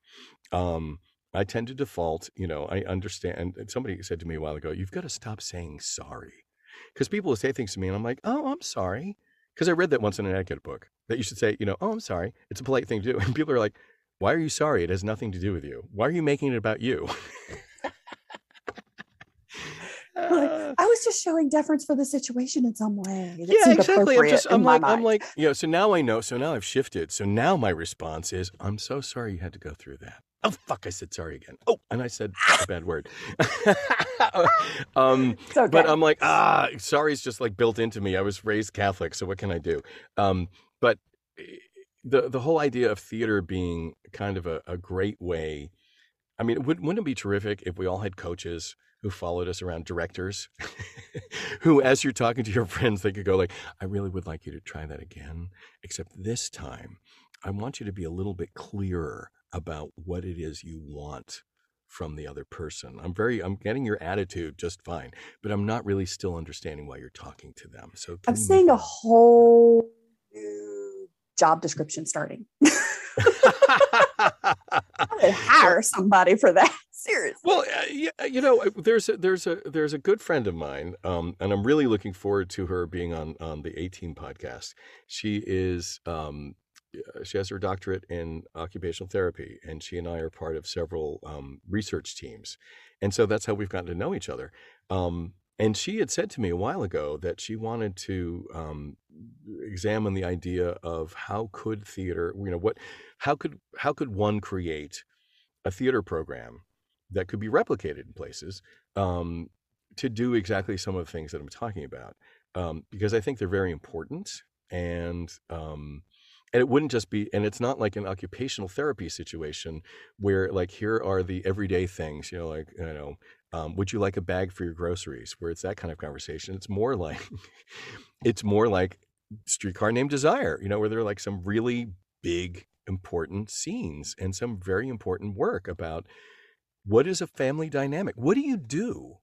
Um, I tend to default, you know, I understand. And somebody said to me a while ago, you've got to stop saying sorry. Because people will say things to me and I'm like, oh, I'm sorry. Because I read that once in an etiquette book that you should say, you know, oh, I'm sorry. It's a polite thing to do. And people are like, why are you sorry? It has nothing to do with you. Why are you making it about you? Like, Uh, I was just showing deference for the situation in some way. yeah, exactly. I'm just, I'm like, I'm like, you know, so now I know. So now I've shifted. So now my response is, I'm so sorry you had to go through that. Oh, fuck, I said sorry again. Oh, and I said a bad word. um, okay. but I'm like, ah, sorry is just like built into me. I was raised Catholic, so what can I do? Um, but eh, the the whole idea of theater being kind of a, a great way. I mean, wouldn't, wouldn't it be terrific if we all had coaches who followed us around, directors, who, as you're talking to your friends, they could go like, "I really would like you to try that again, except this time, I want you to be a little bit clearer about what it is you want." from the other person. I'm very I'm getting your attitude just fine, but I'm not really still understanding why you're talking to them. So I'm seeing a whole new job description starting. I would hire somebody for that. Seriously. Well, uh, yeah, you know, there's a, there's a there's a good friend of mine, um, and I'm really looking forward to her being on on the A Team podcast. She is um, uh, she has her doctorate in occupational therapy, and she and I are part of several um, research teams, and so that's how we've gotten to know each other. Um, and she had said to me a while ago that she wanted to um, examine the idea of how could theater, you know, what, how could how could one create a theater program that could be replicated in places um, to do exactly some of the things that I'm talking about, um, because I think they're very important, and um, and it wouldn't just be, and it's not like an occupational therapy situation where like here are the everyday things, you know, like you know, um, would you like a bag for your groceries? Where it's that kind of conversation. It's more like, it's more like Streetcar Named Desire, you know, where there are like some really big important scenes and some very important work about what is a family dynamic? What do you do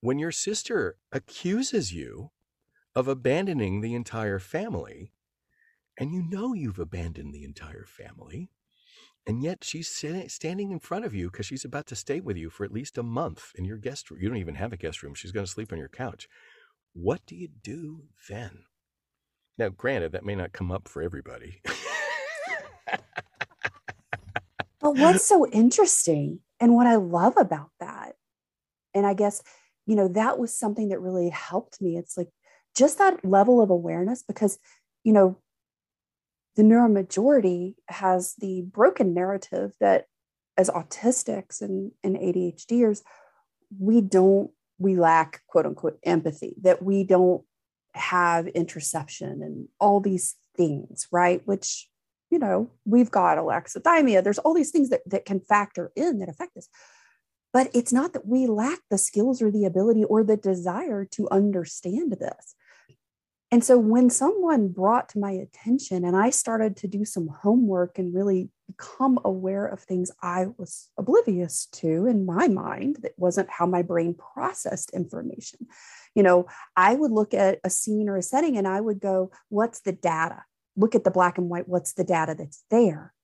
when your sister accuses you of abandoning the entire family and you know you've abandoned the entire family? And yet she's standing in front of you because she's about to stay with you for at least a month in your guest room. You don't even have a guest room. She's going to sleep on your couch. What do you do then? Now, granted, that may not come up for everybody. But what's so interesting and what I love about that, and I guess, you know, that was something that really helped me. It's like just that level of awareness because, you know, the neuromajority has the broken narrative that as autistics and, and ADHDers, we don't, we lack quote unquote empathy, that we don't have interoception and all these things, right? Which you know, we've got alexithymia. There's all these things that, that can factor in that affect us. But it's not that we lack the skills or the ability or the desire to understand this. And so when someone brought to my attention and I started to do some homework and really become aware of things I was oblivious to in my mind, that wasn't how my brain processed information. You know, I would look at a scene or a setting and I would go, what's the data? Look at the black and white, what's the data that's there?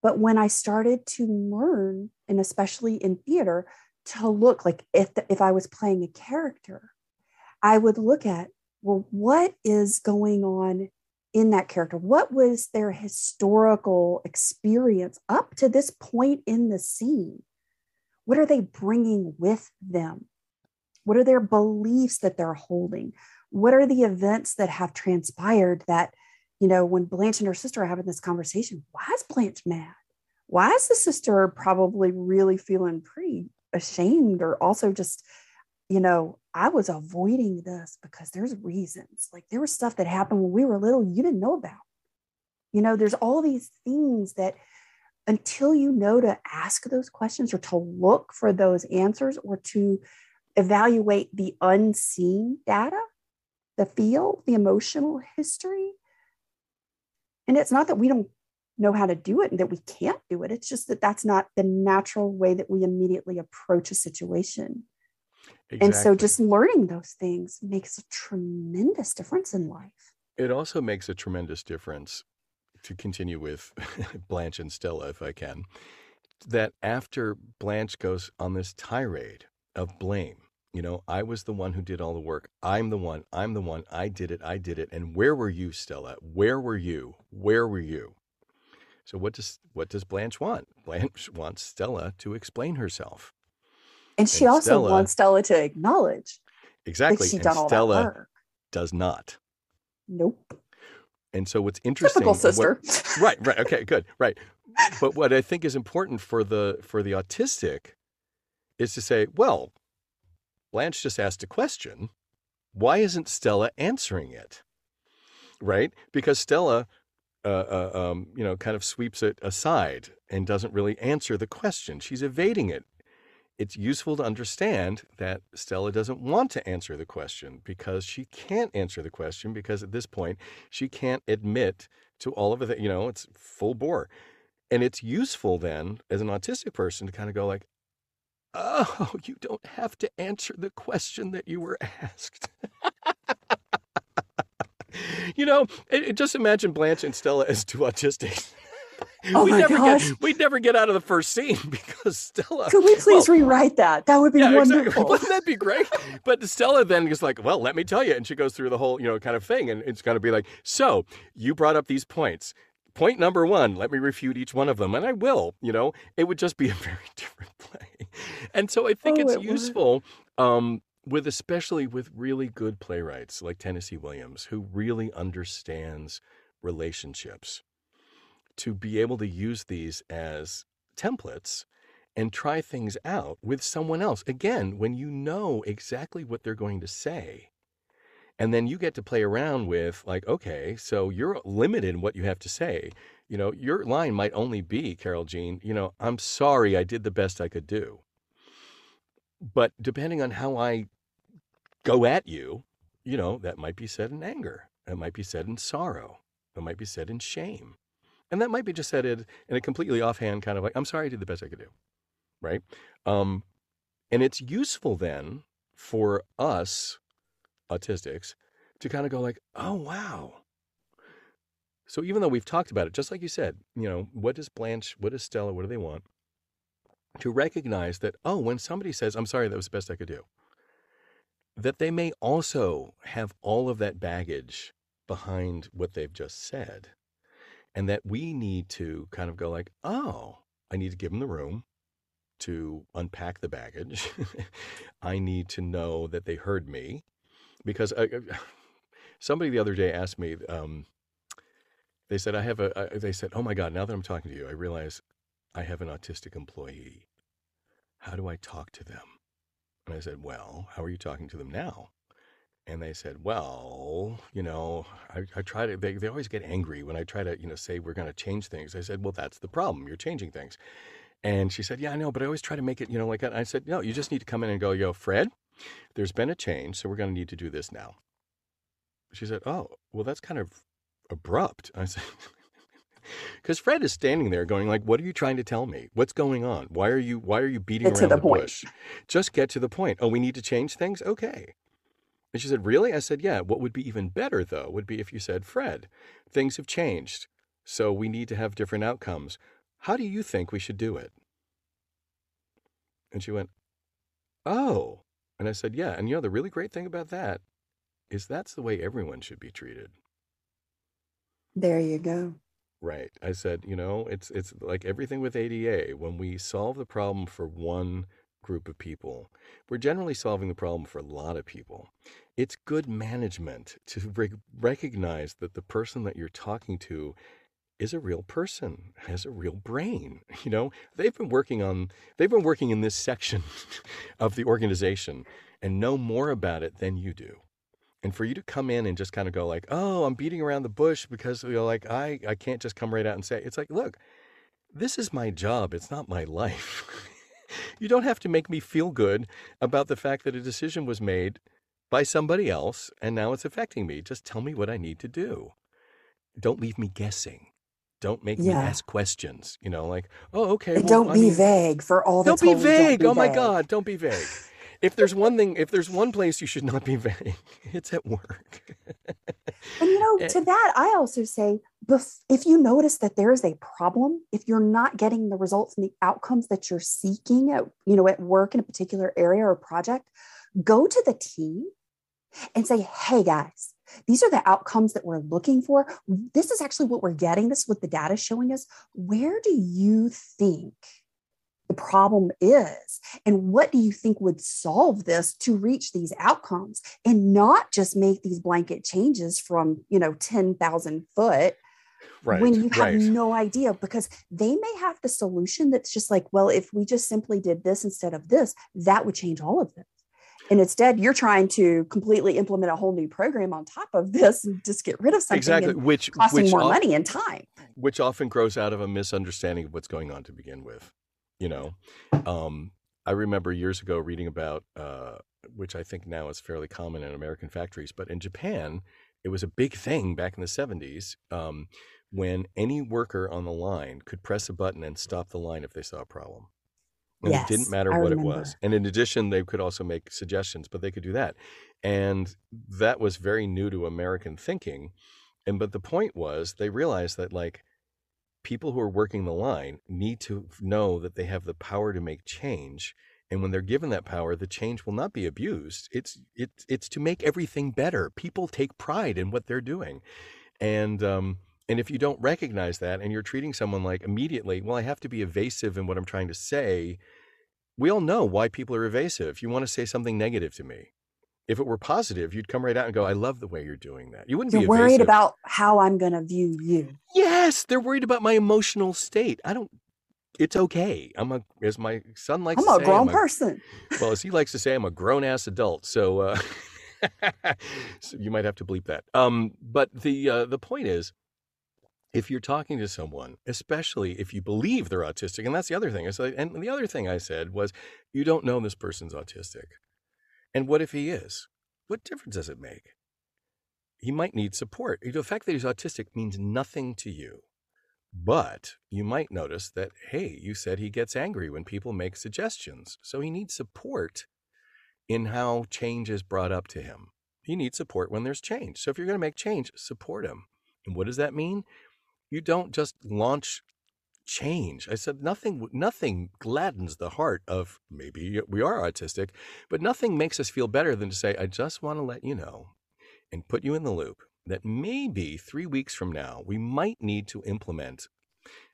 But when I started to learn, and especially in theater, to look like if, the, if I was playing a character, I would look at, well, what is going on in that character? What was their historical experience up to this point in the scene? What are they bringing with them? What are their beliefs that they're holding? What are the events that have transpired that, you know, when Blanche and her sister are having this conversation, why is Blanche mad? Why is the sister probably really feeling pretty ashamed or also just, you know, I was avoiding this because there's reasons. Like there was stuff that happened when we were little you didn't know about. You know, there's all these things that until you know to ask those questions or to look for those answers or to evaluate the unseen data, the feel, the emotional history. And it's not that we don't know how to do it and that we can't do it. It's just that that's not the natural way that we immediately approach a situation. Exactly. And so just learning those things makes a tremendous difference in life. It also makes a tremendous difference to continue with Blanche and Stella, if I can, that after Blanche goes on this tirade of blame, you know, I was the one who did all the work. I'm the one. I'm the one. I did it. I did it. And where were you, Stella? Where were you? Where were you? So what does what does Blanche want? Blanche wants Stella to explain herself. And she and also Stella, wants Stella to acknowledge exactly. That she and done all Stella that work. does not. Nope. And so what's interesting Typical sister. What, right, right. Okay, good. Right. But what I think is important for the for the autistic is to say, well, Blanche just asked a question. Why isn't Stella answering it? Right? Because Stella uh, uh, um, you know, kind of sweeps it aside and doesn't really answer the question. She's evading it it's useful to understand that Stella doesn't want to answer the question because she can't answer the question because at this point she can't admit to all of it. You know, it's full bore. And it's useful then as an autistic person to kind of go like, oh, you don't have to answer the question that you were asked. you know, it, it, just imagine Blanche and Stella as two autistics. Oh we my never gosh. Get, we'd never get out of the first scene because Stella. Could we please well, rewrite that? That would be yeah, wonderful. Exactly. Wouldn't that be great? but Stella then is like, well, let me tell you. And she goes through the whole, you know, kind of thing. And it's going to be like, so you brought up these points. Point number one, let me refute each one of them. And I will, you know, it would just be a very different play. And so I think oh, it's it useful. Um, with especially with really good playwrights like Tennessee Williams, who really understands relationships to be able to use these as templates and try things out with someone else. Again, when you know exactly what they're going to say, and then you get to play around with, like, okay, so you're limited in what you have to say. You know, your line might only be, Carol Jean, you know, I'm sorry, I did the best I could do. But depending on how I go at you, you know, that might be said in anger. It might be said in sorrow. It might be said in shame. And that might be just said in a completely offhand kind of like, I'm sorry I did the best I could do. Right. Um, and it's useful then for us autistics to kind of go like, oh, wow. So even though we've talked about it, just like you said, you know, what does Blanche, what does Stella, what do they want? To recognize that, oh, when somebody says, I'm sorry, that was the best I could do, that they may also have all of that baggage behind what they've just said and that we need to kind of go like, oh, I need to give them the room to unpack the baggage. I need to know that they heard me because I, uh, somebody the other day asked me, um, they said, I have a, they said, oh my God, now that I'm talking to you, I realize I have an autistic employee. How do I talk to them? And I said, well, how are you talking to them now? And they said, well, you know, I, I try to, they, they always get angry when I try to, you know, say we're going to change things. I said, well, that's the problem. You're changing things. And she said, yeah, I know, but I always try to make it, you know, like that. I said, no, you just need to come in and go, yo, Fred, there's been a change. So we're going to need to do this now. She said, oh, well, that's kind of abrupt. I said, because Fred is standing there going like, what are you trying to tell me? What's going on? Why are you, why are you beating get around the, the bush? Just get to the point. Oh, we need to change things? Okay. And she said, Really? I said, Yeah. What would be even better, though, would be if you said, Fred, things have changed. So we need to have different outcomes. How do you think we should do it? And she went, Oh. And I said, Yeah. And you know, the really great thing about that is that's the way everyone should be treated. There you go. Right. I said, you know, it's it's like everything with ADA. When we solve the problem for one group of people, we're generally solving the problem for a lot of people. It's good management to re- recognize that the person that you're talking to is a real person, has a real brain. You know, they've been working on they've been working in this section of the organization and know more about it than you do and for you to come in and just kind of go like oh i'm beating around the bush because you know like i i can't just come right out and say it's like look this is my job it's not my life you don't have to make me feel good about the fact that a decision was made by somebody else and now it's affecting me. Just tell me what i need to do. Don't leave me guessing. Don't make yeah. me ask questions you know like oh okay well, don't I be mean, vague for all the don't be vague don't be oh vague. my god don't be vague if there's one thing, if there's one place you should not be vague, it's at work. and you know, to that, I also say, if you notice that there is a problem, if you're not getting the results and the outcomes that you're seeking at, you know, at work in a particular area or project, go to the team and say, hey guys, these are the outcomes that we're looking for. This is actually what we're getting. This is what the data is showing us. Where do you think the problem is and what do you think would solve this to reach these outcomes and not just make these blanket changes from you know 10,000 foot right, when you have right. no idea? Because they may have the solution that's just like well if we just simply did this instead of this that would change all of this. And instead you're trying to completely implement a whole new program on top of this and just get rid of something exactly which costing which more money and time. which often grows out of a misunderstanding of what's going on to begin with you know um, i remember years ago reading about uh, which i think now is fairly common in american factories but in japan it was a big thing back in the 70s um, when any worker on the line could press a button and stop the line if they saw a problem. And yes, it didn't matter what it was. And in addition they could also make suggestions but they could do that. And that was very new to american thinking. And but the point was they realized that like people who are working the line need to know that they have the power to make change and when they're given that power the change will not be abused. It's it's it's to make everything better. People take pride in what they're doing. And um and if you don't recognize that and you're treating someone like immediately well i have to be evasive in what i'm trying to say we all know why people are evasive. You want to say something negative to me if it were positive, you'd come right out and go, I love the way you're doing that. You wouldn't you're be evasive. worried about how I'm going to view you. Yes, they're worried about my emotional state. I don't, it's okay. I'm a, as my son likes I'm to a say, grown I'm a, grown person. well, as he likes to say, I'm a grown ass adult. So, uh, so you might have to bleep that. Um, but the, uh, the point is, if you're talking to someone, especially if you believe they're autistic, and that's the other thing. I said, and the other thing I said was, you don't know this person's autistic. And what if he is? What difference does it make? He might need support. The fact that he's autistic means nothing to you. But you might notice that, hey, you said he gets angry when people make suggestions. So he needs support in how change is brought up to him. He needs support when there's change. So if you're going to make change, support him. And what does that mean? You don't just launch change. I said nothing nothing gladdens the heart of maybe we are autistic, but nothing makes us feel better than to say I just want to let you know and put you in the loop that maybe 3 weeks from now we might need to implement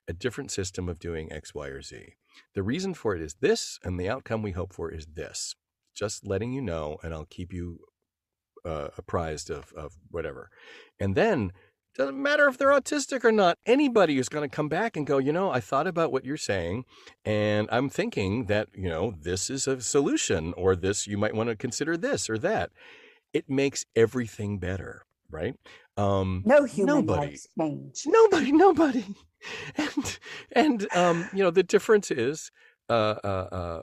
a different system of doing X, Y, or Z. The reason for it is this, and the outcome we hope for is this. Just letting you know, and I'll keep you uh, apprised of, of whatever. And then doesn't matter if they're autistic or not. Anybody is going to come back and go, you know, I thought about what you're saying, and I'm thinking that, you know, this is a solution, or this, you might want to consider this or that. It makes everything better, right? Um, no human nobody, likes change. Nobody, nobody. And, and um, you know, the difference is uh, uh, uh,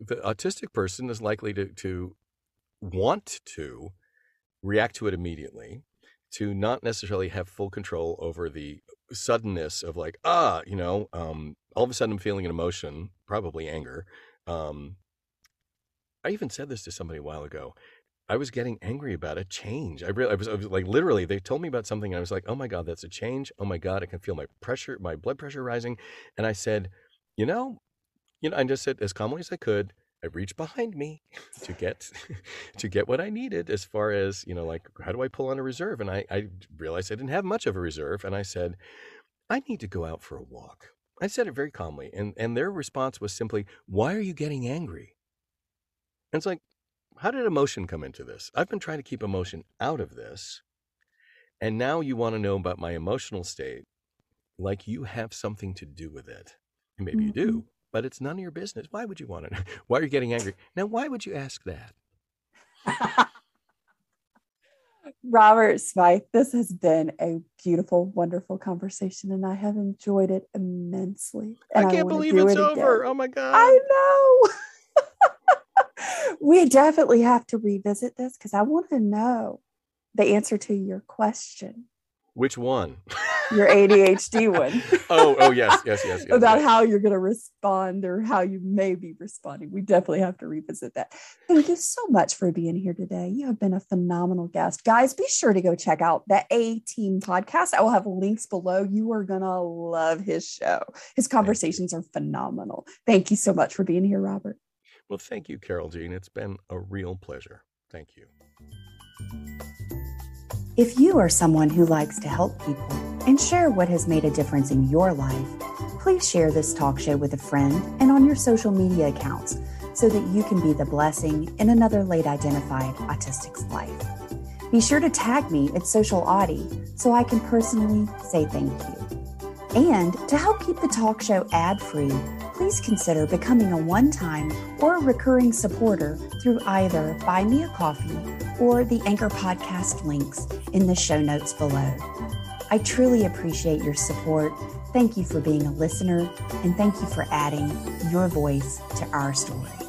the autistic person is likely to, to want to react to it immediately to not necessarily have full control over the suddenness of like ah you know um, all of a sudden i'm feeling an emotion probably anger um, i even said this to somebody a while ago I was getting angry about a change. I really, I was, I was like, literally, they told me about something, and I was like, oh my God, that's a change. Oh my God, I can feel my pressure, my blood pressure rising. And I said, you know, you know, I just said as calmly as I could, I reached behind me to get to get what I needed as far as, you know, like how do I pull on a reserve? And I, I realized I didn't have much of a reserve. And I said, I need to go out for a walk. I said it very calmly. And and their response was simply, Why are you getting angry? And it's like, how did emotion come into this? I've been trying to keep emotion out of this. And now you want to know about my emotional state, like you have something to do with it. And maybe mm-hmm. you do, mm-hmm. But it's none of your business. Why would you want to know? Why are you getting angry? Now, why would you ask that? Robert Smythe, this has been a beautiful, wonderful conversation, and I have enjoyed it immensely. I can't I believe it's it over. Again. Oh my God. I know. we definitely have to revisit this because I want to know the answer to your question. Which one? Your ADHD one. oh, oh yes, yes, yes. yes About yes. how you're going to respond or how you may be responding. We definitely have to revisit that. Thank you so much for being here today. You have been a phenomenal guest. Guys, be sure to go check out the A Team podcast. I will have links below. You are going to love his show. His conversations are phenomenal. Thank you so much for being here, Robert. Well, thank you, Carol Jean. It's been a real pleasure. Thank you. If you are someone who likes to help people and share what has made a difference in your life, please share this talk show with a friend and on your social media accounts so that you can be the blessing in another late identified autistic's life. Be sure to tag me at Social Autie so I can personally say thank you. And to help keep the talk show ad free, please consider becoming a one time or recurring supporter through either Buy Me a Coffee or the Anchor Podcast links in the show notes below. I truly appreciate your support. Thank you for being a listener, and thank you for adding your voice to our story.